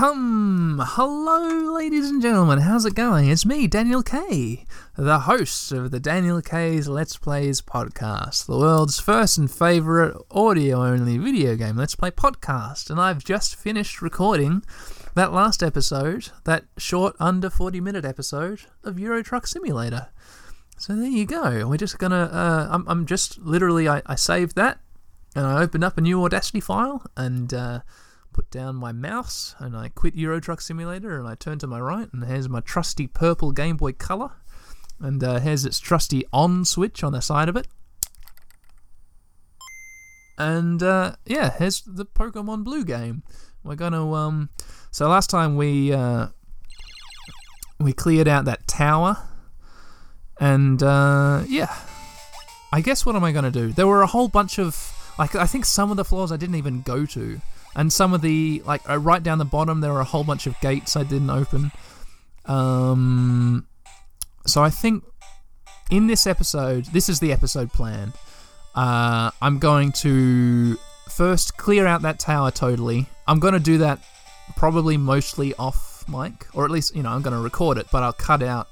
Welcome! Hello, ladies and gentlemen. How's it going? It's me, Daniel K, the host of the Daniel K's Let's Plays podcast, the world's first and favourite audio only video game Let's Play podcast. And I've just finished recording that last episode, that short, under 40 minute episode of Euro Truck Simulator. So there you go. We're just gonna. Uh, I'm, I'm just literally. I, I saved that, and I opened up a new Audacity file, and uh, put down my mouse and I quit Euro Truck Simulator and I turn to my right and here's my trusty purple Game Boy Color and uh, its trusty on switch on the side of it. And uh, yeah, here's the Pokemon Blue game. We're gonna um. So last time we uh, we cleared out that tower, and uh, yeah, I guess what am I gonna do? There were a whole bunch of like I think some of the floors I didn't even go to and some of the like uh, right down the bottom there are a whole bunch of gates I didn't open. Um, so I think in this episode, this is the episode plan. Uh, I'm going to first clear out that tower totally. I'm going to do that probably mostly off mic, or at least you know I'm going to record it, but I'll cut out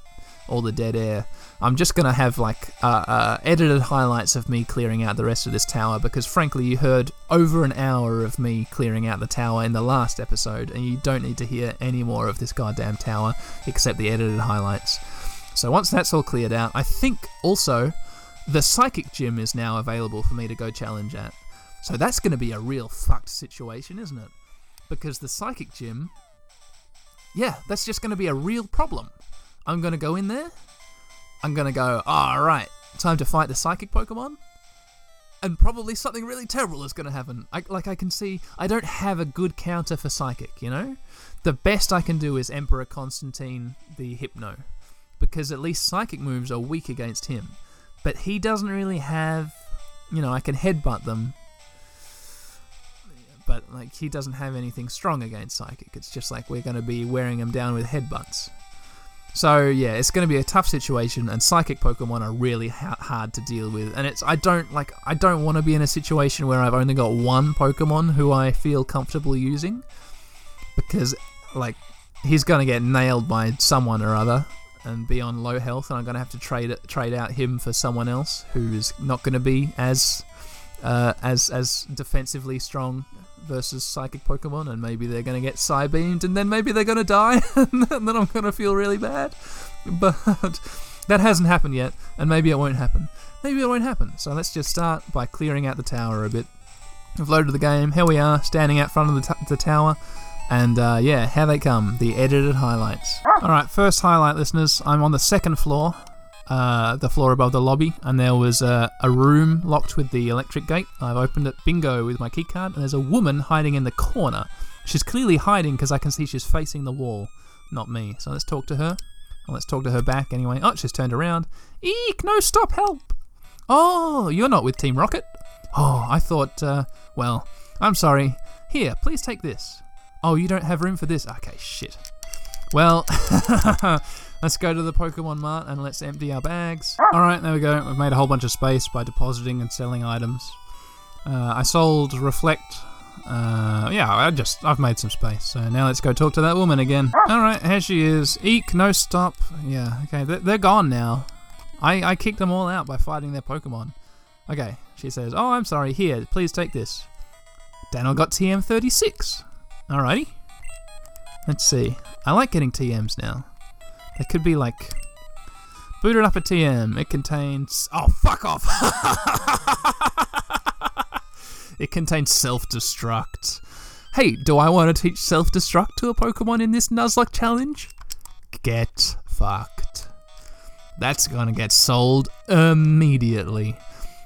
all the dead air. I'm just gonna have like uh, uh, edited highlights of me clearing out the rest of this tower because, frankly, you heard over an hour of me clearing out the tower in the last episode, and you don't need to hear any more of this goddamn tower except the edited highlights. So once that's all cleared out, I think also the psychic gym is now available for me to go challenge at. So that's going to be a real fucked situation, isn't it? Because the psychic gym, yeah, that's just going to be a real problem. I'm going to go in there. I'm going to go, all right, time to fight the psychic Pokemon. And probably something really terrible is going to happen. I, like, I can see, I don't have a good counter for psychic, you know? The best I can do is Emperor Constantine the Hypno. Because at least psychic moves are weak against him. But he doesn't really have, you know, I can headbutt them. But, like, he doesn't have anything strong against psychic. It's just like we're going to be wearing him down with headbutts. So yeah, it's going to be a tough situation, and psychic Pokemon are really ha- hard to deal with. And it's I don't like I don't want to be in a situation where I've only got one Pokemon who I feel comfortable using, because like he's going to get nailed by someone or other and be on low health, and I'm going to have to trade trade out him for someone else who's not going to be as uh, as as defensively strong versus psychic Pokemon, and maybe they're going to get Psybeamed, and then maybe they're going to die, and then I'm going to feel really bad. But that hasn't happened yet, and maybe it won't happen. Maybe it won't happen. So let's just start by clearing out the tower a bit. I've loaded the game. Here we are, standing out front of the, t- the tower. And uh, yeah, how they come, the edited highlights. Alright, first highlight, listeners. I'm on the second floor, uh, the floor above the lobby, and there was a, a room locked with the electric gate. I've opened it, bingo, with my keycard, and there's a woman hiding in the corner. She's clearly hiding because I can see she's facing the wall, not me. So let's talk to her. Well, let's talk to her back anyway. Oh, she's turned around. Eek, no, stop, help! Oh, you're not with Team Rocket? Oh, I thought, uh, well, I'm sorry. Here, please take this. Oh, you don't have room for this? Okay, shit. Well, let's go to the Pokemon Mart and let's empty our bags. Alright, there we go. We've made a whole bunch of space by depositing and selling items. Uh, I sold Reflect. Uh, yeah, I just, I've made some space. So now let's go talk to that woman again. Alright, here she is. Eek, no stop. Yeah, okay, they're, they're gone now. I, I kicked them all out by fighting their Pokemon. Okay, she says, Oh, I'm sorry. Here, please take this. Daniel got TM36. Alrighty. Let's see. I like getting TMs now. They could be like. Booted up a TM. It contains. Oh, fuck off! it contains self destruct. Hey, do I want to teach self destruct to a Pokemon in this Nuzlocke challenge? Get fucked. That's gonna get sold immediately.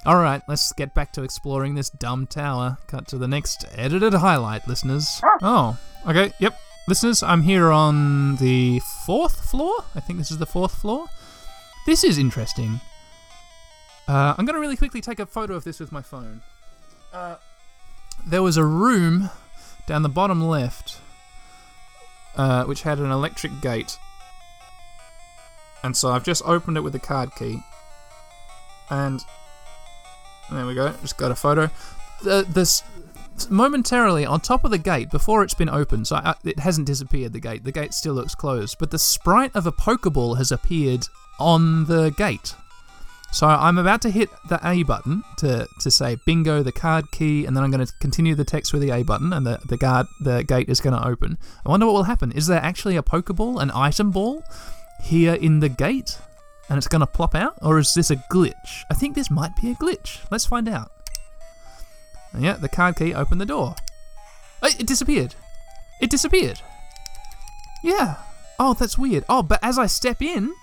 Alright, let's get back to exploring this dumb tower. Cut to the next edited highlight, listeners. Oh, okay, yep. Listeners, I'm here on the fourth floor. I think this is the fourth floor. This is interesting. Uh, I'm going to really quickly take a photo of this with my phone. Uh, there was a room down the bottom left uh, which had an electric gate. And so I've just opened it with a card key. And there we go. Just got a photo. The, this momentarily on top of the gate before it's been opened. So I, it hasn't disappeared. The gate. The gate still looks closed, but the sprite of a Pokeball has appeared on the gate. So I'm about to hit the A button to, to say bingo, the card key, and then I'm going to continue the text with the A button, and the, the guard the gate is going to open. I wonder what will happen. Is there actually a Pokeball, an item ball, here in the gate, and it's going to plop out, or is this a glitch? I think this might be a glitch. Let's find out. And yeah, the card key opened the door. Oh, it disappeared. It disappeared. Yeah. Oh, that's weird. Oh, but as I step in,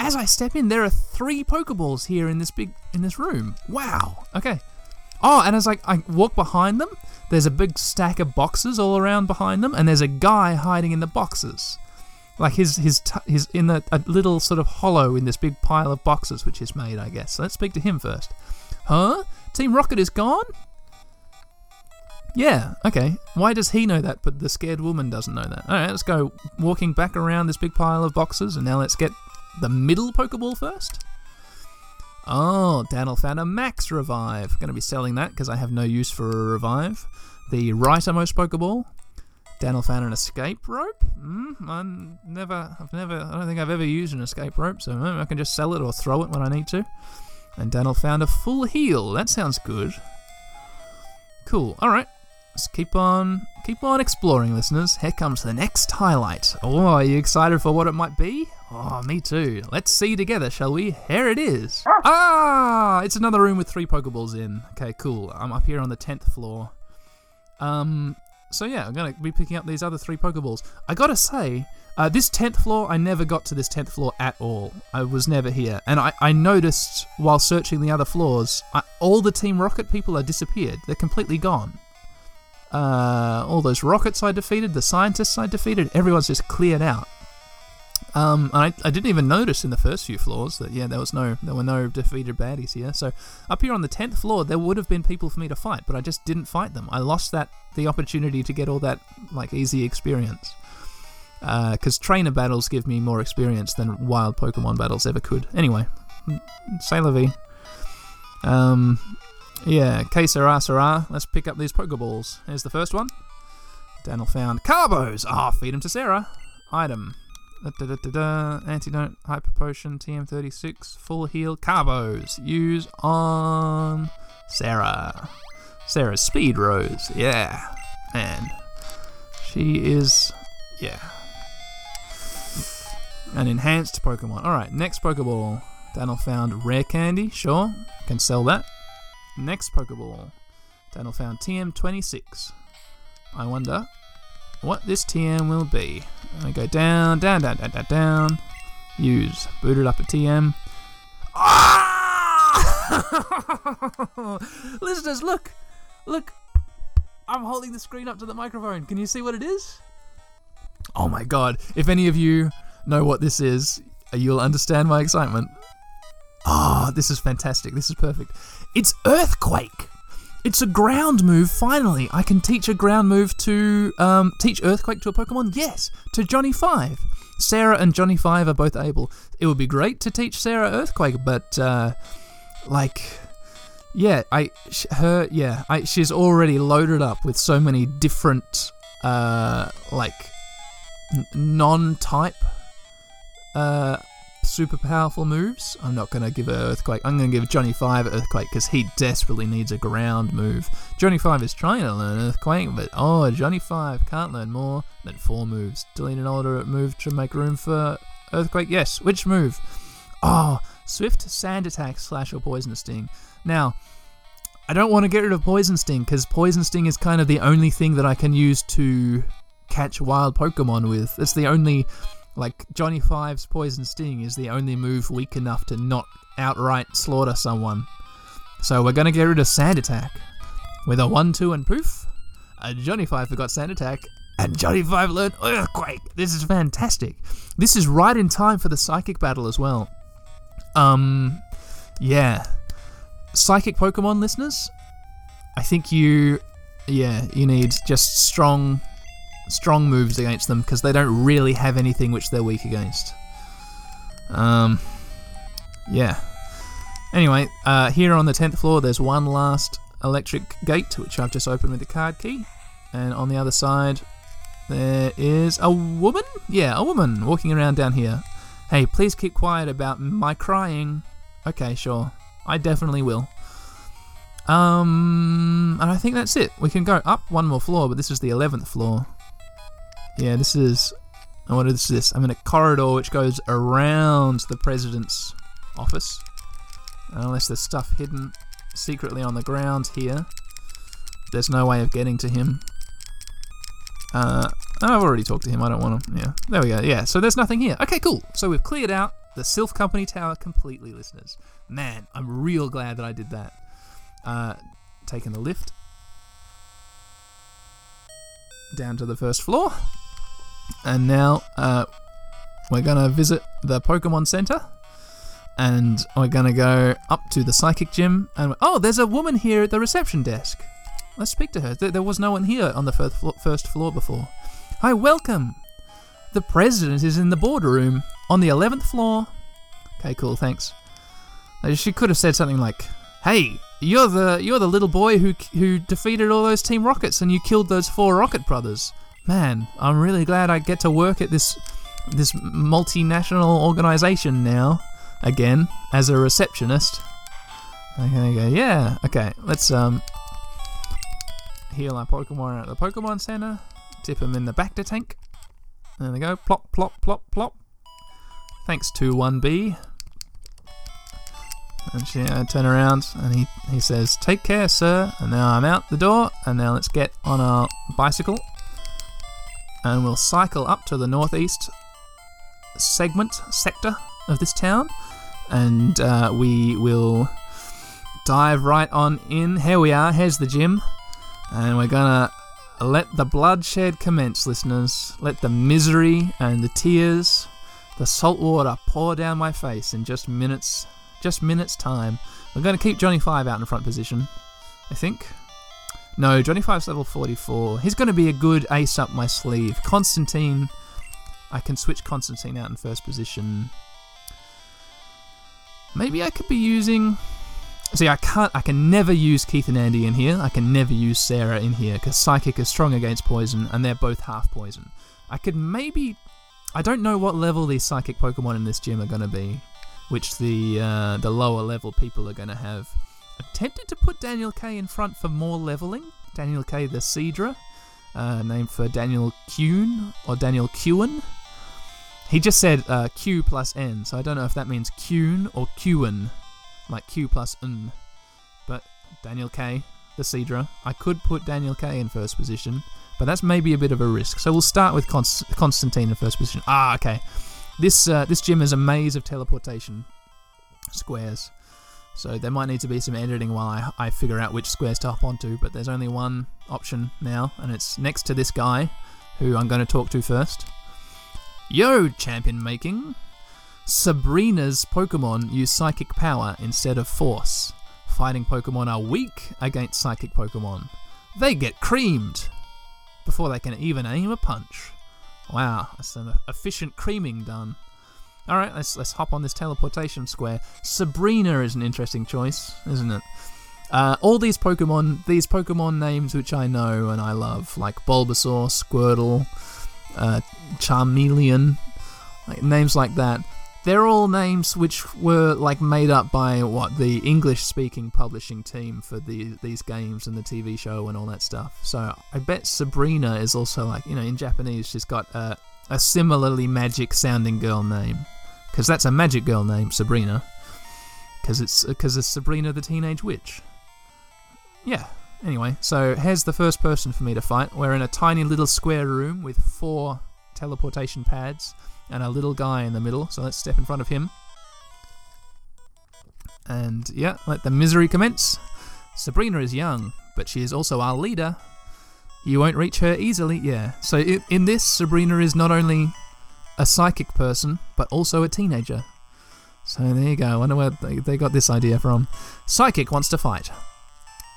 as I step in, there are three Pokeballs here in this big in this room. Wow. Okay. Oh, and as I, I walk behind them, there's a big stack of boxes all around behind them, and there's a guy hiding in the boxes. Like his his t- his in a, a little sort of hollow in this big pile of boxes which is made, I guess. So let's speak to him first. Huh? Team Rocket is gone? Yeah, okay. Why does he know that, but the scared woman doesn't know that? Alright, let's go walking back around this big pile of boxes, and now let's get the middle Pokeball first? Oh, Daniel found a Max Revive. Going to be selling that because I have no use for a Revive. The rightermost Pokeball. Daniel found an escape rope. Mm, I never, I've never, I don't think I've ever used an escape rope, so I can just sell it or throw it when I need to. And Daniel found a full heal. That sounds good. Cool. All right. Let's keep on, keep on exploring, listeners. Here comes the next highlight. Oh, are you excited for what it might be? Oh, me too. Let's see together, shall we? Here it is. Ah, it's another room with three Pokeballs in. Okay, cool. I'm up here on the tenth floor. Um, so yeah, I'm gonna be picking up these other three Pokeballs. I gotta say, uh, this tenth floor, I never got to this tenth floor at all. I was never here, and I, I noticed while searching the other floors, I, all the Team Rocket people are disappeared. They're completely gone. Uh, all those rockets I defeated, the scientists I defeated, everyone's just cleared out. Um, I, I didn't even notice in the first few floors that yeah there was no there were no defeated baddies here. So up here on the tenth floor there would have been people for me to fight, but I just didn't fight them. I lost that the opportunity to get all that like easy experience. Because uh, trainer battles give me more experience than wild Pokemon battles ever could. Anyway, c'est la vie. Um, yeah, que sera. Let's pick up these Pokeballs. Here's the first one. Daniel found Carbos. Ah, oh, feed them to Sarah. Item. Da, da, da, Antidote, Hyper Potion, TM36, Full Heal, Carbos. Use on Sarah. Sarah's Speed Rose. Yeah. And she is. Yeah. An enhanced Pokemon. Alright, next Pokeball. Daniel found Rare Candy. Sure. Can sell that. Next Pokeball. Daniel found TM26. I wonder what this TM will be. I go down, down, down, down, down, down. Use. Booted up a TM. Ah! Listeners, look! Look! I'm holding the screen up to the microphone. Can you see what it is? Oh my god. If any of you know what this is, you'll understand my excitement. Ah, oh, this is fantastic. This is perfect. It's Earthquake! It's a ground move, finally. I can teach a ground move to um, teach Earthquake to a Pokemon? Yes, to Johnny 5. Sarah and Johnny 5 are both able. It would be great to teach Sarah Earthquake, but uh, like yeah, I her yeah, I she's already loaded up with so many different uh like n- non-type uh super powerful moves. I'm not going to give Earthquake. I'm going to give Johnny 5 Earthquake because he desperately needs a ground move. Johnny 5 is trying to learn Earthquake, but oh, Johnny 5 can't learn more than four moves. Delete an older move to make room for Earthquake. Yes, which move? Oh, Swift Sand Attack slash or Poison Sting. Now, I don't want to get rid of Poison Sting because Poison Sting is kind of the only thing that I can use to catch wild Pokemon with. It's the only like, Johnny Five's Poison Sting is the only move weak enough to not outright slaughter someone. So we're gonna get rid of Sand Attack. With a 1 2 and poof, a Johnny Five forgot Sand Attack, and Johnny Five learned Earthquake. This is fantastic. This is right in time for the Psychic battle as well. Um, yeah. Psychic Pokemon listeners, I think you, yeah, you need just strong strong moves against them because they don't really have anything which they're weak against. Um, yeah. Anyway, uh, here on the 10th floor, there's one last electric gate, which I've just opened with the card key. And on the other side, there is a woman? Yeah, a woman walking around down here. Hey, please keep quiet about my crying. Okay, sure. I definitely will. Um, and I think that's it. We can go up one more floor, but this is the 11th floor. Yeah, this is. What is this? I'm in a corridor which goes around the president's office. Unless there's stuff hidden secretly on the ground here, there's no way of getting to him. Uh, I've already talked to him. I don't want to. Yeah, there we go. Yeah, so there's nothing here. Okay, cool. So we've cleared out the Silph Company Tower completely, listeners. Man, I'm real glad that I did that. Uh, taking the lift down to the first floor, and now uh, we're gonna visit the Pokemon Center. And we're gonna go up to the psychic gym, and oh, there's a woman here at the reception desk. Let's speak to her. There was no one here on the first first floor before. Hi, welcome. The president is in the boardroom on the 11th floor. Okay, cool, thanks. She could have said something like, "Hey, you're the you're the little boy who who defeated all those Team Rockets and you killed those four Rocket brothers." Man, I'm really glad I get to work at this this multinational organization now again as a receptionist. Okay, go. Yeah. Okay. Let's um heal our Pokemon at the Pokemon Center. Tip them in the Bacta tank. There they go. Plop, plop, plop, plop. Thanks to 1B. And she uh, turn around and he, he says, Take care, sir. And now I'm out the door. And now let's get on our bicycle. And we'll cycle up to the northeast segment, sector of this town. And uh, we will dive right on in. Here we are. Here's the gym. And we're gonna let the bloodshed commence, listeners. Let the misery and the tears, the salt water pour down my face in just minutes, just minutes' time. We're gonna keep Johnny Five out in front position, I think. No, Johnny Five's level 44. He's gonna be a good ace up my sleeve. Constantine, I can switch Constantine out in first position. Maybe I could be using See, I can't. I can never use Keith and Andy in here. I can never use Sarah in here because Psychic is strong against poison, and they're both half poison. I could maybe. I don't know what level these Psychic Pokemon in this gym are going to be, which the uh, the lower level people are going to have. I'm tempted to put Daniel K in front for more leveling. Daniel K, the Seadra, uh, named for Daniel Kuhn or Daniel Kuhn. He just said uh, Q plus N, so I don't know if that means Kuhn or Kuhn like Q plus N. But Daniel K, the Seadra, I could put Daniel K in first position, but that's maybe a bit of a risk. So we'll start with Const- Constantine in first position. Ah, okay. This uh, this gym is a maze of teleportation squares. So there might need to be some editing while I, I figure out which squares to hop onto, but there's only one option now, and it's next to this guy, who I'm going to talk to first. Yo, champion making! Sabrina's Pokemon use Psychic Power instead of Force. Fighting Pokemon are weak against Psychic Pokemon. They get creamed before they can even aim a punch. Wow, that's some efficient creaming done. Alright, let's let's hop on this teleportation square. Sabrina is an interesting choice, isn't it? Uh, all these Pokemon, these Pokemon names which I know and I love, like Bulbasaur, Squirtle, uh, Charmeleon, like, names like that, they're all names which were like made up by what the English speaking publishing team for the these games and the TV show and all that stuff. So I bet Sabrina is also like you know in Japanese she's got a, a similarly magic sounding girl name because that's a magic girl name Sabrina because it's because it's Sabrina the Teenage Witch. Yeah. Anyway, so here's the first person for me to fight. We're in a tiny little square room with four teleportation pads and a little guy in the middle. So let's step in front of him. And yeah, let the misery commence. Sabrina is young, but she is also our leader. You won't reach her easily, yeah. So in this, Sabrina is not only a psychic person, but also a teenager. So there you go. I wonder where they got this idea from. Psychic wants to fight.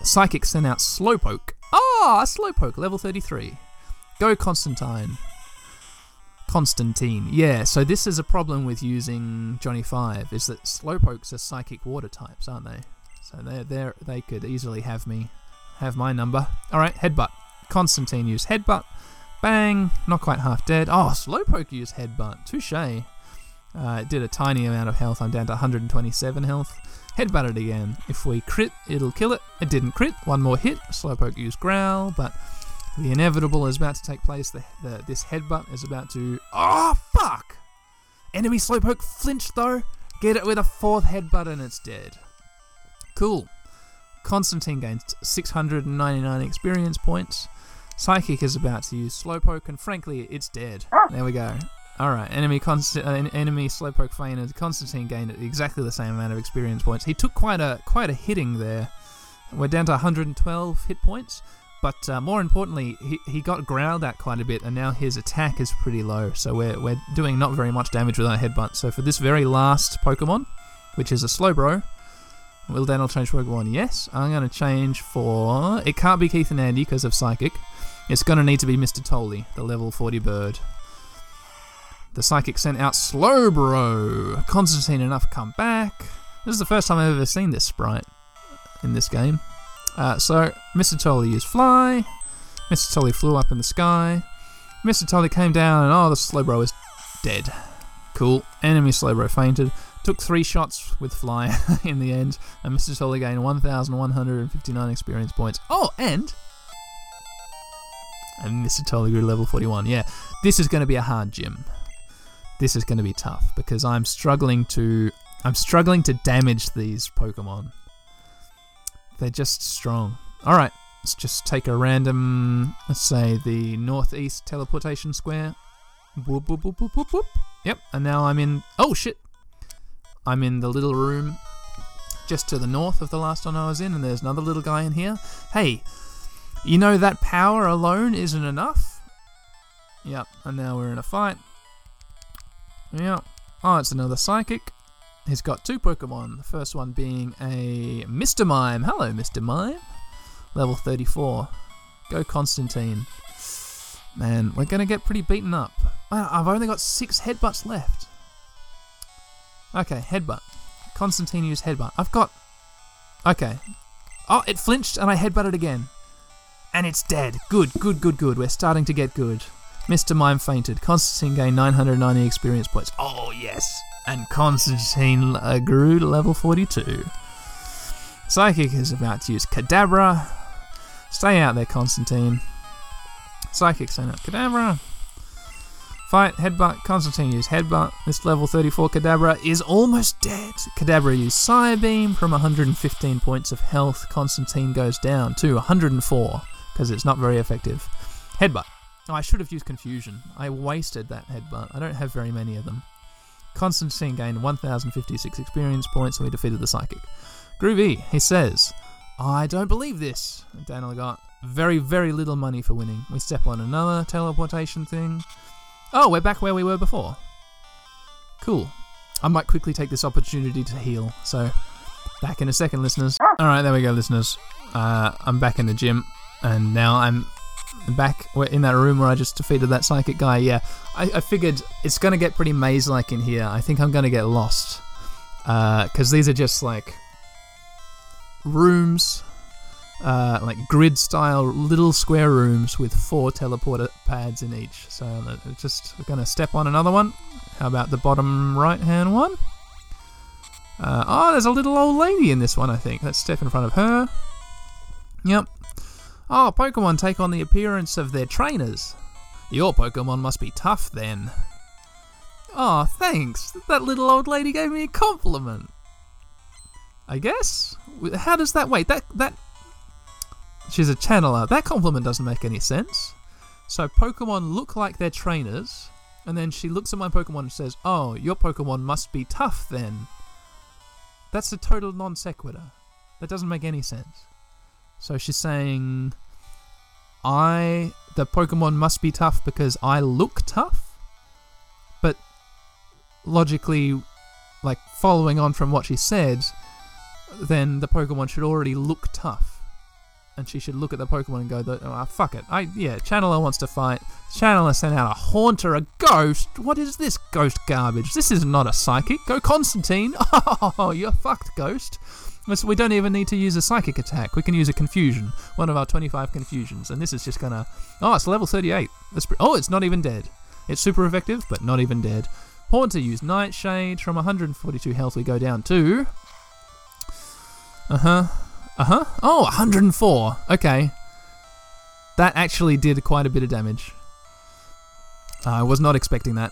Psychic sent out Slowpoke. Ah, Slowpoke, level 33. Go Constantine. Constantine. Yeah, so this is a problem with using Johnny Five, is that Slowpokes are psychic water types, aren't they? So they they they could easily have me, have my number. All right, headbutt. Constantine used headbutt. Bang! Not quite half dead. Oh, Slowpoke used headbutt. Touche. Uh, it did a tiny amount of health. I'm down to 127 health. Headbutt it again. If we crit, it'll kill it. It didn't crit. One more hit. Slowpoke used growl, but the inevitable is about to take place. The, the this headbutt is about to. Oh fuck! Enemy Slowpoke flinched though. Get it with a fourth headbutt and it's dead. Cool. Constantine gains 699 experience points. Psychic is about to use Slowpoke, and frankly, it's dead. There we go. Alright, enemy Const- uh, enemy Slowpoke fainted. Constantine gained exactly the same amount of experience points. He took quite a quite a hitting there. We're down to 112 hit points, but uh, more importantly, he, he got growled at quite a bit, and now his attack is pretty low. So we're, we're doing not very much damage with our headbutt. So for this very last Pokemon, which is a Slowbro, will Daniel change Pokemon? Yes, I'm going to change for. It can't be Keith and Andy because of Psychic. It's going to need to be Mr. Tolly, the level 40 bird. The Psychic sent out Slowbro. Constantine enough come back. This is the first time I've ever seen this sprite in this game. Uh, so, Mr. Tolly used Fly. Mr. Tolly flew up in the sky. Mr. Tolly came down and oh, the Slowbro is dead. Cool. Enemy Slowbro fainted. Took three shots with Fly in the end, and Mr. Tolly gained 1,159 experience points. Oh, and and Mr. Tolly grew level 41. Yeah, this is going to be a hard gym. This is going to be tough because I'm struggling to I'm struggling to damage these Pokemon. They're just strong. All right, let's just take a random, let's say the northeast teleportation square. Yep, and now I'm in. Oh shit! I'm in the little room just to the north of the last one I was in, and there's another little guy in here. Hey, you know that power alone isn't enough? Yep, and now we're in a fight. Yep. Oh, it's another psychic. He's got two Pokemon. The first one being a Mr. Mime. Hello, Mr. Mime. Level 34. Go Constantine. Man, we're going to get pretty beaten up. Ah, I've only got six headbutts left. Okay, headbutt. Constantine used headbutt. I've got. Okay. Oh, it flinched and I headbutted again. And it's dead. Good, good, good, good. We're starting to get good. Mr. Mime fainted. Constantine gained 990 experience points. Oh, yes. And Constantine uh, grew to level 42. Psychic is about to use Kadabra. Stay out there, Constantine. Psychic sent out Kadabra. Fight, headbutt, Constantine used headbutt. This level 34 Kadabra is almost dead. Kadabra used Psybeam from 115 points of health. Constantine goes down to 104 because it's not very effective. Headbutt. Oh, I should have used Confusion. I wasted that headbutt. I don't have very many of them. Constantine gained 1056 experience points and we defeated the Psychic. Groovy, he says, I don't believe this. Daniel got very, very little money for winning. We step on another teleportation thing. Oh, we're back where we were before. Cool. I might quickly take this opportunity to heal. So, back in a second, listeners. Alright, there we go, listeners. Uh, I'm back in the gym, and now I'm back in that room where I just defeated that psychic guy. Yeah, I, I figured it's going to get pretty maze like in here. I think I'm going to get lost. Because uh, these are just like rooms, uh, like grid style little square rooms with four teleporter pads in each. So uh, just to step on another one. How about the bottom right hand one? Uh, oh, there's a little old lady in this one, I think. Let's step in front of her. Yep, Oh, Pokemon take on the appearance of their trainers. Your Pokemon must be tough then. Oh, thanks. That little old lady gave me a compliment. I guess. How does that wait? That that she's a channeler. That compliment doesn't make any sense. So Pokemon look like they're trainers, and then she looks at my Pokemon and says, "Oh, your Pokemon must be tough then." That's a total non sequitur. That doesn't make any sense. So she's saying, I the Pokemon must be tough because I look tough. But logically, like following on from what she said, then the Pokemon should already look tough. And she should look at the Pokemon and go, oh, fuck it. I yeah, Channeler wants to fight. Channeler sent out a Haunter, a ghost. What is this ghost garbage? This is not a psychic. Go Constantine. Oh, you're fucked, ghost. We don't even need to use a psychic attack. We can use a confusion, one of our 25 confusions, and this is just gonna. Oh, it's level 38. That's pre- oh, it's not even dead. It's super effective, but not even dead. Haunter use Nightshade. From 142 health, we go down to. Uh huh. Uh huh. Oh, 104. Okay. That actually did quite a bit of damage. I was not expecting that.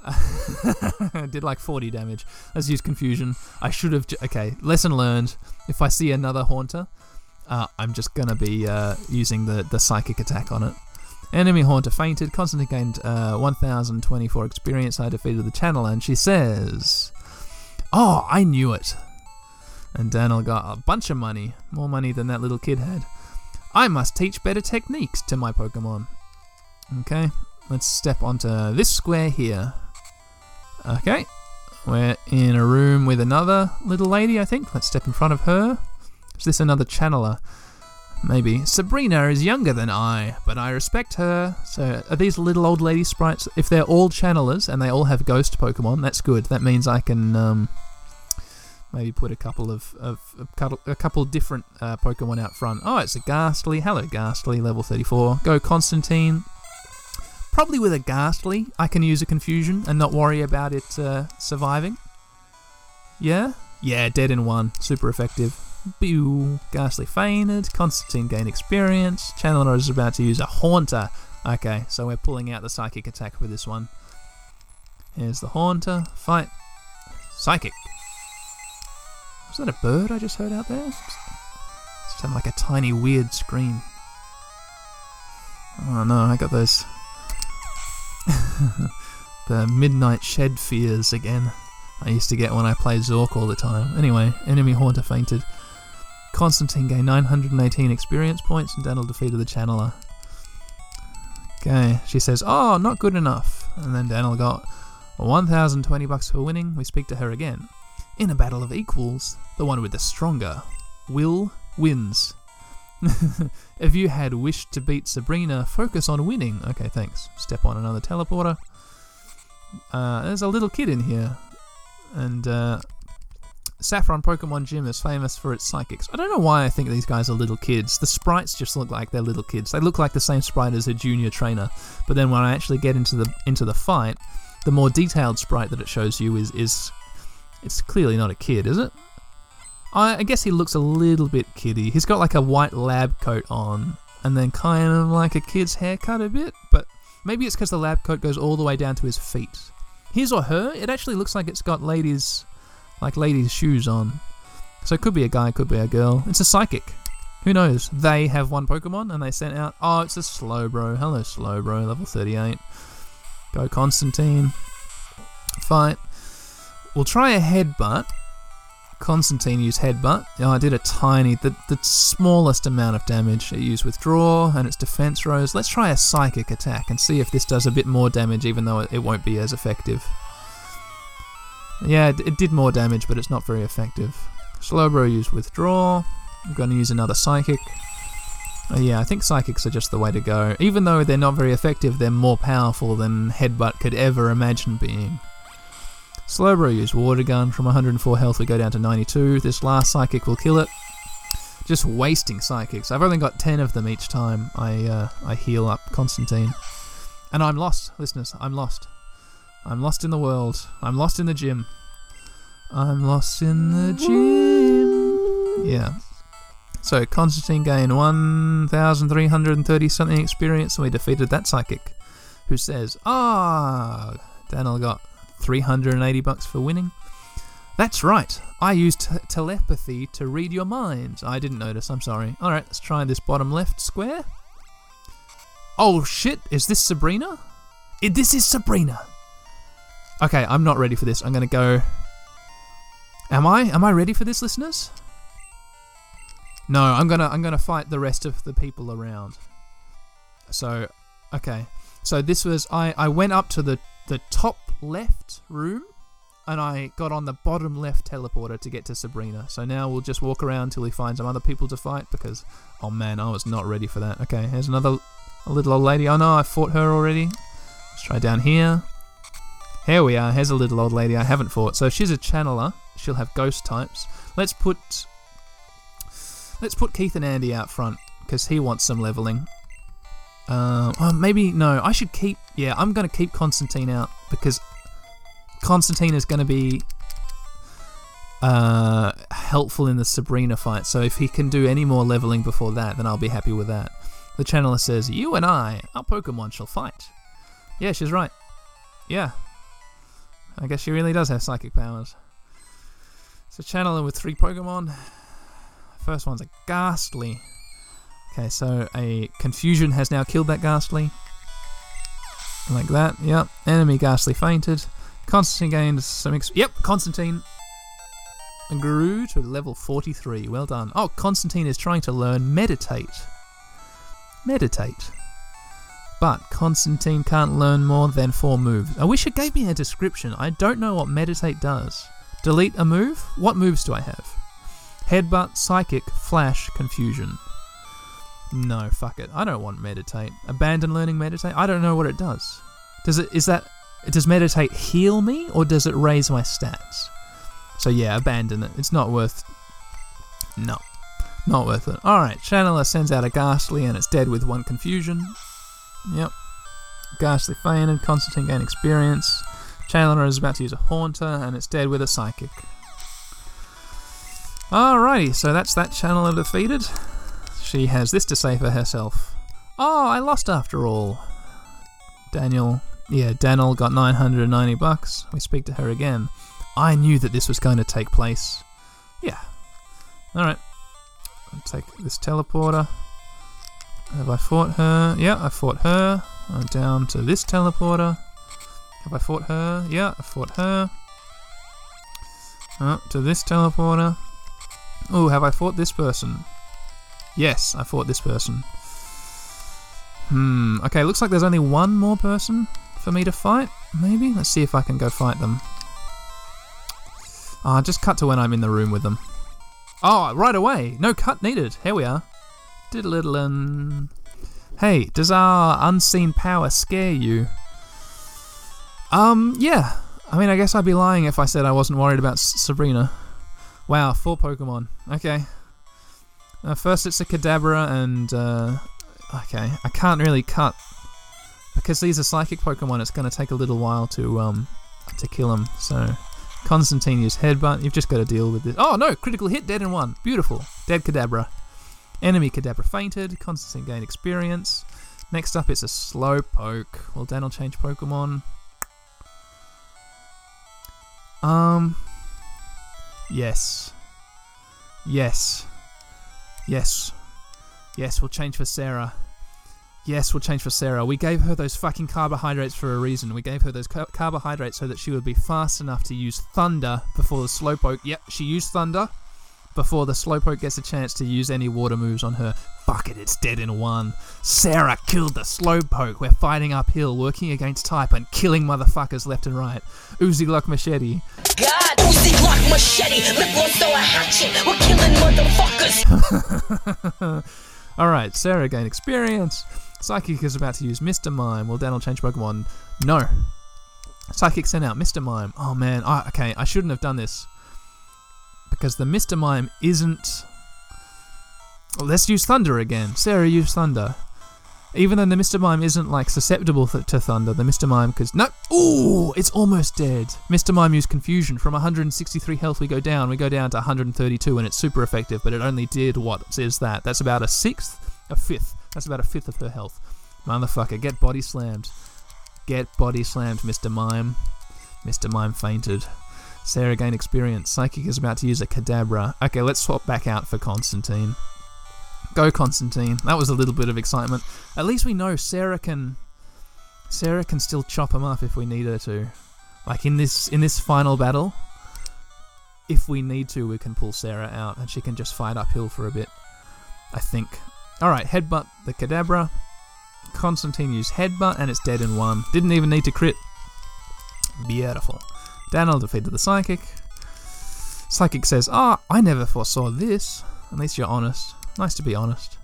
did like 40 damage. Let's use confusion. I should have. J- okay, lesson learned. If I see another haunter, uh, I'm just gonna be uh, using the the psychic attack on it. Enemy haunter fainted. Constantine gained uh, 1,024 experience. I defeated the channeler, and she says, "Oh, I knew it." And Daniel got a bunch of money, more money than that little kid had. I must teach better techniques to my Pokemon. Okay, let's step onto this square here. Okay, we're in a room with another little lady, I think. Let's step in front of her. Is this another channeler? Maybe. Sabrina is younger than I, but I respect her. So, are these little old lady sprites? If they're all channelers and they all have ghost Pokemon, that's good. That means I can um, maybe put a couple of, of a couple, a couple different uh, Pokemon out front. Oh, it's a Gastly. Hello, Gastly, level 34. Go Constantine. Probably with a Gastly, I can use a Confusion and not worry about it uh, surviving. Yeah? Yeah, dead in one. Super effective. Boo. Gastly fainted. Constantine gained experience. Channeler is about to use a Haunter. Okay, so we're pulling out the Psychic attack for this one. Here's the Haunter. Fight. Psychic. Was that a bird I just heard out there? It sounded like a tiny weird scream. Oh no, I got those the midnight shed fears again. I used to get when I played Zork all the time. Anyway, enemy haunter fainted. Constantine gained 918 experience points and Daniel defeated the channeler. Okay, she says, "Oh, not good enough." And then Daniel got 1,020 bucks for winning. We speak to her again. In a battle of equals, the one with the stronger will wins. if you had wished to beat Sabrina, focus on winning. Okay, thanks. Step on another teleporter. Uh, there's a little kid in here. And uh, Saffron Pokemon Gym is famous for its psychics. I don't know why I think these guys are little kids. The sprites just look like they're little kids. They look like the same sprite as a junior trainer. But then when I actually get into the into the fight, the more detailed sprite that it shows you is is it's clearly not a kid, is it? I, I guess he looks a little bit kiddie. He's got like a white lab coat on, and then kind of like a kid's haircut a bit, but maybe it's because the lab coat goes all the way down to his feet. His or her, it actually looks like it's got ladies, like ladies' shoes on. So it could be a guy, could be a girl. It's a psychic. Who knows? They have one Pokemon and they sent out. Oh, it's a Slowbro. Hello, Slowbro, level 38. Go Constantine. Fight. We'll try a headbutt Constantine used Headbutt. I did a tiny, the, the smallest amount of damage. It used Withdraw and its defense rose. Let's try a Psychic attack and see if this does a bit more damage, even though it, it won't be as effective. Yeah, it, it, did more damage, but it's not very effective. Slowbro used Withdraw. I'm going to use another Psychic. Uh, yeah, I think Psychics are just the way to go. Even though they're not very effective, they're more powerful than Headbutt could ever imagine being. Slowbro used Water Gun. From 104 health, we go down to 92. This last Psychic will kill it. Just wasting Psychics. I've only got 10 of them each time I, uh, I heal up Constantine. And I'm lost, listeners. I'm lost. I'm lost in the world. I'm lost in the gym. I'm lost in the gym. Yeah. So Constantine gained 1,330 something experience, and we defeated that psychic, who says, "Ah, Daniel got 380 bucks for winning. That's right, I used t- telepathy to read your mind. I didn't notice, I'm sorry. Alright, let's try this bottom left square. Oh shit, is this Sabrina? It, this is Sabrina! Okay, I'm not ready for this. I'm gonna go. Am I? Am I ready for this, listeners? No, I'm gonna I'm gonna fight the rest of the people around. So, okay. So this was I I went up to the the top left room and I got on the bottom left teleporter to get to Sabrina. So now we'll just walk around until we find some other people to fight because, oh man, I was not ready for that. Okay, here's another a little old lady. Oh no, I fought her already. Let's try down here. Here we are. Here's a little old lady I haven't fought. So she's a channeler. she'll have ghost types. Let's put let's put Keith and Andy out front because he wants some leveling. Oh, maybe no. I should keep. Yeah, I'm to keep Constantine out because Constantine is to be uh, helpful in the Sabrina fight. So if he can do any more leveling before that, then I'll be happy with that. The channeler says, "You and I, our Pokemon, shall fight." Yeah, she's right. Yeah, I guess she really does have psychic powers. So channeler with three Pokemon. First one's a Gastly. Okay, so a Confusion has now killed that Gastly. Like that, yep. Enemy Gastly fainted. Constantine gained some ex- Yep, Constantine grew to level 43. Well done. Oh, Constantine is trying to learn Meditate. Meditate. But Constantine can't learn more than four moves. I wish it gave me a description. I don't know what Meditate does. Delete a move? What moves do I have? Headbutt, Psychic, Flash, Confusion. No, fuck it. I don't want Meditate. Abandon learning Meditate? I don't know what it does. Does it is that does Meditate heal me or does it raise my stats? So yeah, abandon it. It's not worth No. Not worth it. Alright, Channeler sends out a Gastly and it's dead with one confusion. Yep. Gastly fainted, Constantine gained experience. Channeler is about to use a Haunter and it's dead with a Psychic. Alrighty, so that's that Channeler defeated. She has this to say for herself. Oh, I lost after all. Daniel, yeah, Daniel got 990 bucks. We speak to her again. I knew that this was going to take place. Yeah. Alright. Take this teleporter. Have I fought her? Yeah, I fought her. I'm down to this teleporter. Have I fought her? Yeah, I fought her. Up to this teleporter. Oh, have I fought this person? Yes, I fought this person. Hmm, okay, looks like there's only one more person for me to fight, maybe? Let's see if I can go fight them. Ah, oh, just cut to when I'm in the room with them. Oh, right away! No cut needed. Here we are. Diddle Hey, does our unseen power scare you? Um, yeah. I mean, I guess I'd be lying if I said I wasn't worried about S Sabrina. Wow, four Pokemon. Okay. Uh, first it's a Kadabra and... Uh, okay, I can't really cut. Because these are Psychic Pokemon, it's going to take a little while to um to kill them. So, Constantine Headbutt. You've just got to deal with this. Oh, no! Critical hit, dead in one. Beautiful. Dead Kadabra. Enemy Kadabra fainted. Constantine gained experience. Next up, it's a Slowpoke. Will change Pokemon? Um. Yes. Yes. Yes. Yes, we'll change for Sarah. Yes, we'll change for Sarah. We gave her those fucking carbohydrates for a reason. We gave her those car- carbohydrates so that she would be fast enough to use Thunder before the Slowpoke. Yep, she used Thunder before the Slowpoke gets a chance to use any water moves on her. Fuck it, it's dead in one. Sarah killed the Slowpoke. We're fighting uphill, working against type and killing motherfuckers left and right. Uzi Glock Machete. Uzi Glock Machete. throw a hatchet. We're killing motherfuckers. Alright, Sarah gain experience. Psychic is about to use Mr. Mime. Will Daniel change Pokemon? No. Psychic sent out Mr. Mime. Oh man, I, okay, I shouldn't have done this because the Mr. Mime isn't. Well, let's use Thunder again. Sarah, use Thunder. Even though the Mr. Mime isn't like susceptible th- to Thunder, the Mr. Mime, because no, ooh, it's almost dead. Mr. Mime used Confusion. From 163 health, we go down. We go down to 132, and it's super effective. But it only did what is that? That's about a sixth, a fifth. That's about a fifth of her health. Motherfucker, get body slammed. Get body slammed, Mr. Mime. Mr. Mime fainted. Sarah gained experience. Psychic is about to use a Kadabra. Okay, let's swap back out for Constantine. Go Constantine. That was a little bit of excitement. At least we know Sarah can Sarah can still chop him up if we need her to. Like in this in this final battle, if we need to, we can pull Sarah out and she can just fight uphill for a bit. I think. Alright, headbutt the Kadabra. Constantine used headbutt and it's dead in one. Didn't even need to crit. Beautiful. Daniel defeated the Psychic. Psychic says, Ah, oh, I never foresaw this. At least you're honest. Nice to be honest.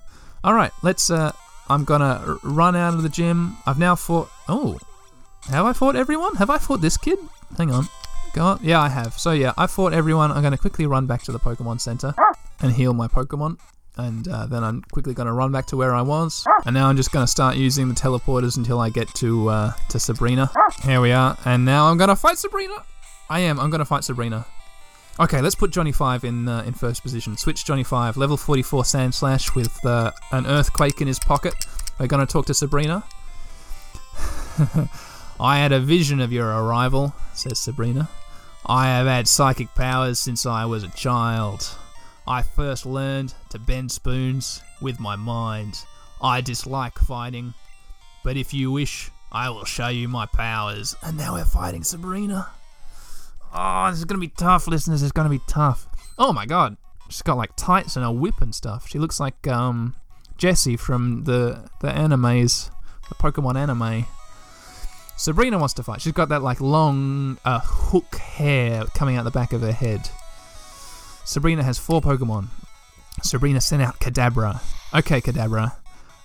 Alright, let's, uh, I'm gonna run out of the gym. I've now fought, oh, have I fought everyone? Have I fought this kid? Hang on. got? Yeah, I have. So yeah, I fought everyone. I'm to quickly run back to the Pokemon Center and heal my Pokemon. And uh, then I'm quickly going to run back to where I was. And now I'm just going to start using the teleporters until I get to uh, to Sabrina. Here we are. And now I'm going to fight Sabrina. I am. I'm going to fight Sabrina. Okay, let's put Johnny Five in uh, in first position. Switch Johnny Five, level 44 Sandslash with uh, an Earthquake in his pocket. We're to talk to Sabrina. I had a vision of your arrival, says Sabrina. I have had psychic powers since I was a child. I first learned to bend spoons with my mind. I dislike fighting, but if you wish, I will show you my powers. And now we're fighting Sabrina. Oh, this is gonna be tough, listeners. It's gonna be tough. Oh my god, she's got like tights and a whip and stuff. She looks like um Jessie from the the animes, the Pokemon anime. Sabrina wants to fight. She's got that like long uh, hook hair coming out the back of her head. Sabrina has four Pokemon. Sabrina sent out Kadabra. Okay, Kadabra.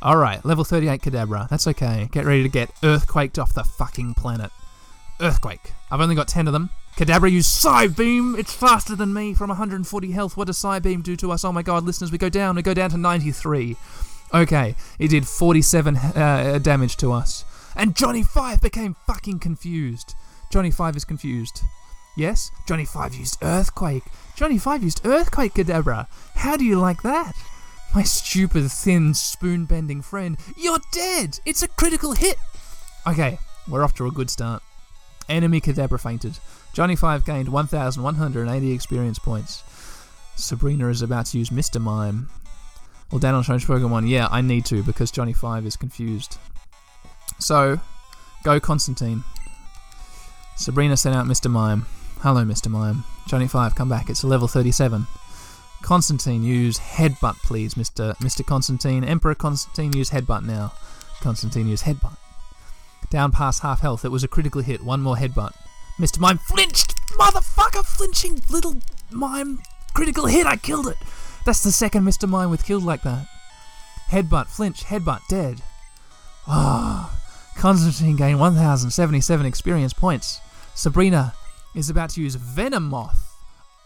Alright, level 38 Kadabra. That's okay. Get ready to get earthquaked off the fucking planet. Earthquake. I've only got 10 of them. Kadabra use Psybeam! It's faster than me from 140 health. What does Psybeam do to us? Oh my god, listeners, we go down. We go down to 93. Okay, it did 47 uh, damage to us. And Johnny Five became fucking confused. Johnny Five is confused. Yes, Johnny Five used Earthquake. Johnny Five used Earthquake, Kadabra. How do you like that? My stupid, thin, spoon bending friend, you're dead! It's a critical hit! Okay, we're off to a good start. Enemy Kadabra fainted. Johnny Five gained 1,180 experience points. Sabrina is about to use Mr. Mime. Well, Daniel Strange Pokemon, one. yeah, I need to because Johnny Five is confused. So, go Constantine. Sabrina sent out Mr. Mime. Hello, Mr. Mime. Johnny Five, come back. It's a level 37. Constantine, use headbutt, please, Mr. Mr. Constantine. Emperor Constantine, use headbutt now. Constantine, use headbutt. Down past half health. It was a critical hit. One more headbutt. Mr. Mime flinched! Motherfucker! Flinching little mime. Critical hit! I killed it! That's the second Mr. Mime with killed like that. Headbutt, flinch, headbutt, dead. Ah. Constantine gained 1077 experience points. Sabrina is about to use Venomoth.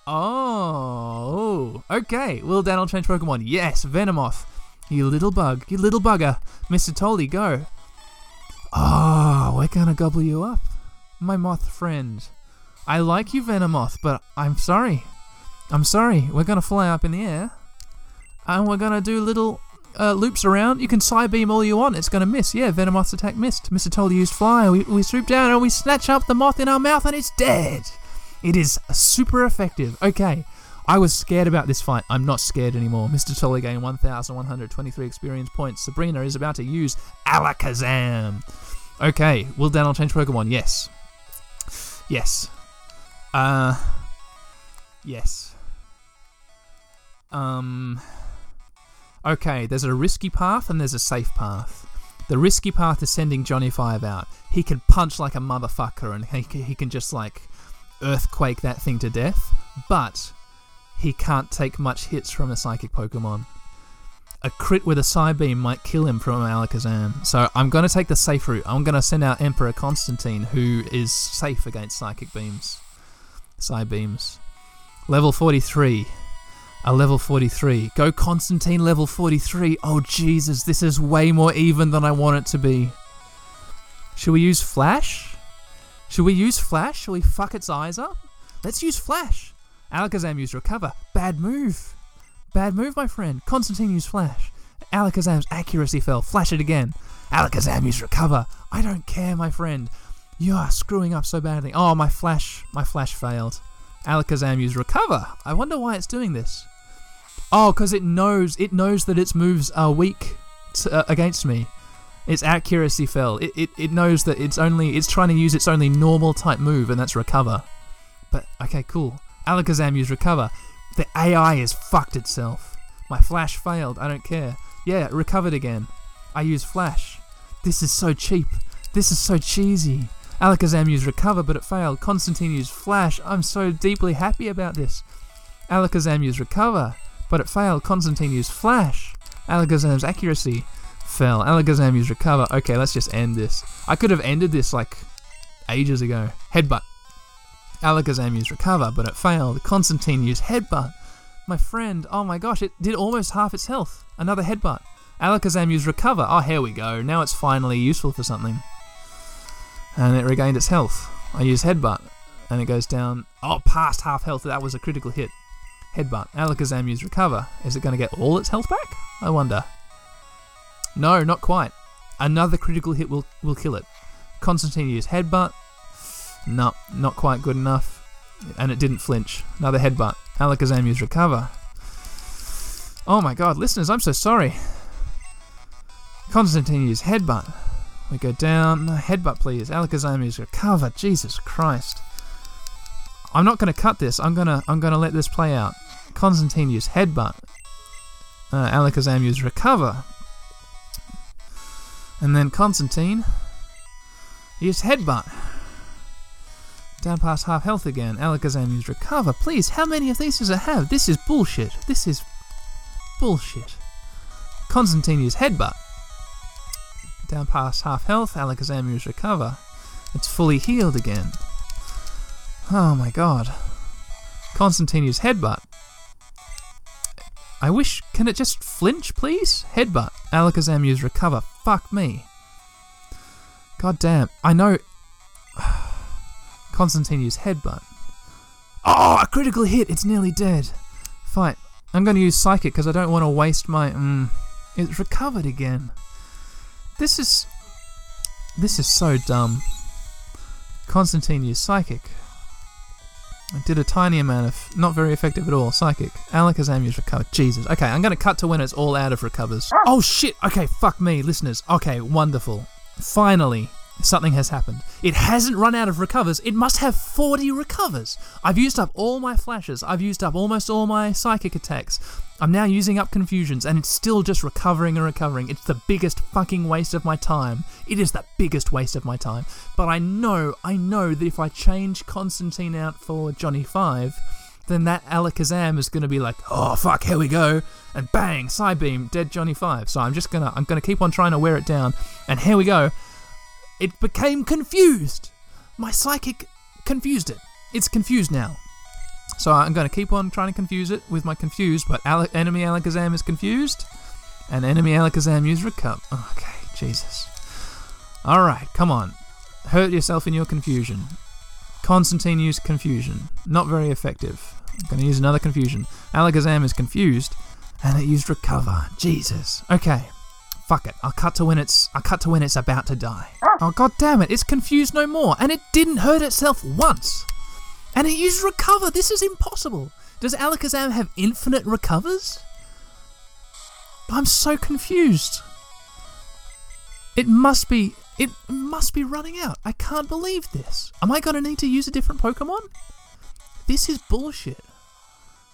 Oh, okay. Will Daniel change Pokemon? Yes, Venomoth. You little bug, you little bugger. Mr. Tolly, go. Oh, we're gonna gobble you up. My moth friend. I like you, Venomoth, but I'm sorry. I'm sorry. We're gonna fly up in the air. And we're gonna do little uh, loops around. You can Psybeam all you want. It's gonna miss. Yeah, Venomoth's attack missed. Mr. Tolly used Fly. We, we swoop down and we snatch up the moth in our mouth and it's dead. It is super effective. Okay. I was scared about this fight. I'm not scared anymore. Mr. Tolly gained 1,123 experience points. Sabrina is about to use Alakazam. Okay, will Daniel change Pokemon? Yes. Yes. Uh. Yes. Um. Okay, there's a risky path and there's a safe path. The risky path is sending Johnny Five out. He can punch like a motherfucker and he, he can just like earthquake that thing to death, but he can't take much hits from a psychic Pokemon. A crit with a Psybeam might kill him from Alakazam. So I'm going to take the safe route. I'm going to send out Emperor Constantine, who is safe against psychic beams. Psybeams. Level 43. A level 43. Go Constantine level 43. Oh Jesus, this is way more even than I want it to be. Should we use Flash? Should we use Flash? Should we fuck its eyes up? Let's use Flash. Alakazam used Recover. Bad move. Bad move, my friend. Constantine used Flash. Alakazam's accuracy fell. Flash it again. Alakazam used Recover. I don't care, my friend. You are screwing up so badly. Oh, my Flash. My Flash failed. Alakazam used Recover. I wonder why it's doing this. Oh, because it knows it knows that its moves are weak to, uh, against me. Its accuracy fell. It, it it knows that it's only it's trying to use its only normal type move, and that's Recover. But okay, cool. Alakazam used Recover. The AI has fucked itself. My Flash failed. I don't care. Yeah, recovered again. I use Flash. This is so cheap. This is so cheesy. Alakazam used Recover, but it failed. Constantine used Flash. I'm so deeply happy about this. Alakazam used Recover, but it failed. Constantine used Flash. Alakazam's accuracy fell. Alakazam used Recover. Okay, let's just end this. I could have ended this like ages ago. Headbutt. Alakazam used recover, but it failed. Constantine used headbutt. My friend, oh my gosh, it did almost half its health. Another headbutt. Alakazam used recover. Oh, here we go. Now it's finally useful for something. And it regained its health. I use headbutt, and it goes down. Oh, past half health. That was a critical hit. Headbutt. Alakazam used recover. Is it going to get all its health back? I wonder. No, not quite. Another critical hit will, will kill it. Constantine used headbutt. No, not quite good enough. And it didn't flinch. Another headbutt. Alakazam used recover. Oh my god, listeners, I'm so sorry. Constantine used headbutt. We go down. No, headbutt, please. Alakazam used recover. Jesus Christ. I'm not going to cut this. I'm gonna I'm gonna let this play out. Constantine used headbutt. Uh, recover. And then Constantine used headbutt. Down past half health again. Alakazam used recover. Please, how many of these does it have? This is bullshit. This is bullshit. Constantine used headbutt. Down past half health. Alakazam used recover. It's fully healed again. Oh my god. Constantine used headbutt. I wish. Can it just flinch, please? Headbutt. Alakazam used recover. Fuck me. God damn. I know. Constantine used headbutt. Oh, a critical hit. It's nearly dead. Fight. I'm going to use psychic because I don't want to waste my. Mm, it's recovered again. This is. This is so dumb. Constantine used psychic. I did a tiny amount of, not very effective at all, psychic. Alakazam used recover. Jesus. Okay, I'm going to cut to when it's all out of recovers. Oh shit! Okay, fuck me, listeners. Okay, wonderful. Finally, something has happened. It hasn't run out of recovers. It must have 40 recovers. I've used up all my flashes. I've used up almost all my psychic attacks. I'm now using up confusions, and it's still just recovering and recovering. It's the biggest fucking waste of my time. It is the biggest waste of my time. But I know, I know that if I change Constantine out for Johnny 5, then that Alakazam is going to be like, oh fuck, here we go, and bang, side Psybeam, dead Johnny 5. So I'm just gonna, I'm gonna keep on trying to wear it down, and here we go. It became confused. My psychic confused it. It's confused now. So I'm going to keep on trying to confuse it with my confused, but Ale- enemy Alakazam is confused, and enemy Alakazam used recover. Oh, okay, Jesus. Alright, come on. Hurt yourself in your confusion. Constantine used confusion. Not very effective. I'm going to use another confusion. Alakazam is confused, and it used recover. Jesus. Okay. Fuck it. I'll cut to when it's I'll cut to when it's about to die. Oh god damn it, it's confused no more, and it didn't hurt itself once. And it used recover. This is impossible. Does Alakazam have infinite recovers? I'm so confused. It must be it must be running out. I can't believe this. Am I gonna need to use a different Pokemon? This is bullshit.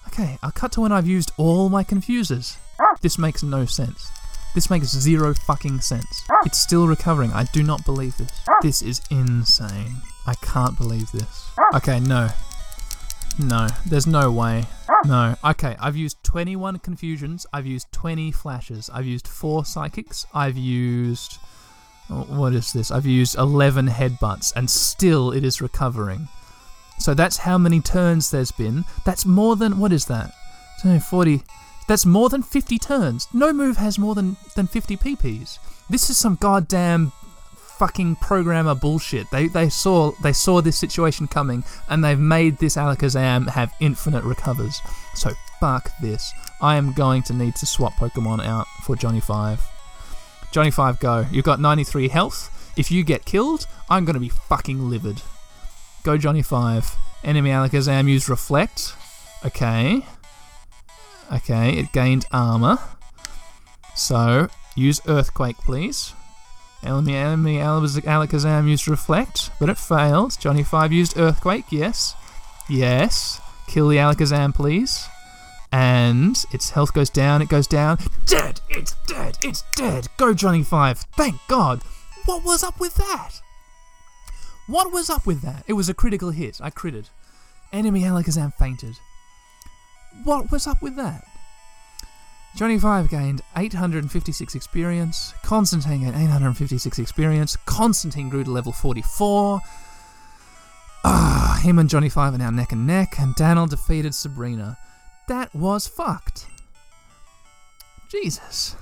Okay, I'll cut to when I've used all my confusers. This makes no sense. This makes zero fucking sense. Ah. It's still recovering. I do not believe this. Ah. This is insane. I can't believe this. Ah. Okay, no. No, there's no way. No. Okay, I've used 21 confusions. I've used 20 flashes. I've used 4 psychics. I've used. What is this? I've used 11 headbutts, and still it is recovering. So that's how many turns there's been. That's more than. What is that? So 40. That's more than 50 turns. No move has more than, than 50 PPs. This is some goddamn fucking programmer bullshit. They they saw they saw this situation coming and they've made this Alakazam have infinite recovers. So fuck this. I am going to need to swap Pokemon out for Johnny 5. Johnny 5 go. You've got 93 health. If you get killed, I'm going to be fucking livid. Go Johnny 5. Enemy Alakazam use Reflect. Okay. Okay, it gained armor. So, use Earthquake, please. Enemy, enemy Alakazam used Reflect, but it failed. Johnny 5 used Earthquake, yes. Yes. Kill the Alakazam, please. And its health goes down, it goes down. Dead! It's dead! It's dead! Go, Johnny 5! Thank God! What was up with that? What was up with that? It was a critical hit. I critted. Enemy Alakazam fainted. What was up with that? Johnny 5 gained 856 experience. Constantine gained 856 experience. Constantine grew to level 44. Ah, him and Johnny Five are now neck and neck, and Daniel defeated Sabrina. That was fucked. Jesus.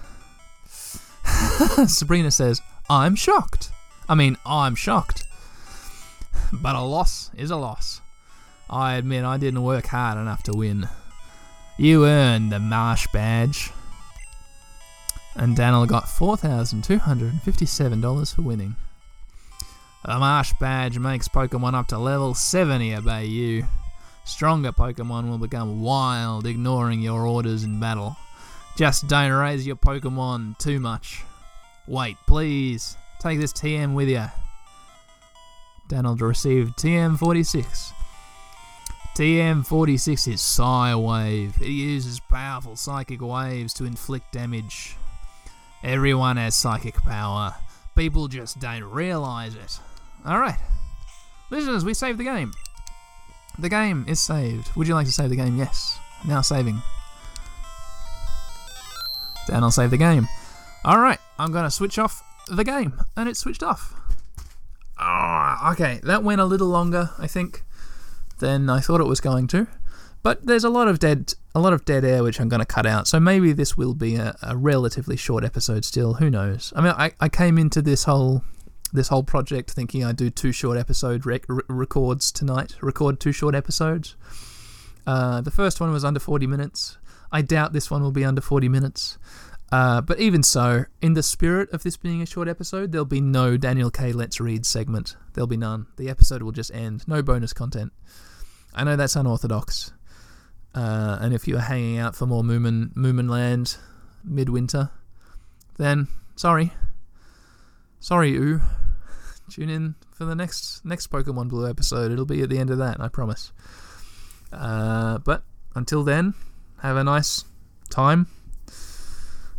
Sabrina says, I'm shocked. I mean, I'm shocked. But a loss is a loss. I admit I didn't work hard enough to win. You earned the Marsh badge. And Daniel got $4,257 for winning. The Marsh badge makes Pokemon up to level 70 obey you. Stronger Pokemon will become wild, ignoring your orders in battle. Just don't raise your Pokemon too much. Wait, please. Take this TM with you. Donald received TM46. TM46 is Psywave. It uses powerful psychic waves to inflict damage. Everyone has psychic power. People just don't realize it. Alright. Listeners, we saved the game. The game is saved. Would you like to save the game? Yes. Now saving. Then I'll save the game. Alright, I'm going to switch off the game. And it's switched off. Ah, okay, that went a little longer, I think, than I thought it was going to. But there's a lot of dead, a lot of dead air which I'm going to cut out. So maybe this will be a, a relatively short episode. Still, who knows? I mean, I, I came into this whole this whole project thinking I'd do two short episode rec- records tonight. Record two short episodes. Uh, the first one was under 40 minutes. I doubt this one will be under 40 minutes. Uh, but even so, in the spirit of this being a short episode, there'll be no Daniel K. Let's Read segment. There'll be none. The episode will just end. No bonus content. I know that's unorthodox. Uh, and if you're hanging out for more Moomin, Moominland midwinter, then sorry. Sorry, Ooh. Tune in for the next next Pokemon Blue episode. It'll be at the end of that, I promise. Uh, but until then, have a nice time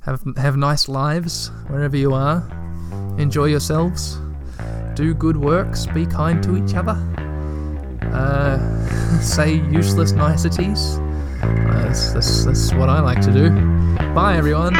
have have nice lives wherever you are. Enjoy yourselves. Do good works. Be kind to each other. Uh, say useless niceties. Uh, that's, that's, that's what I like to do. Bye, everyone.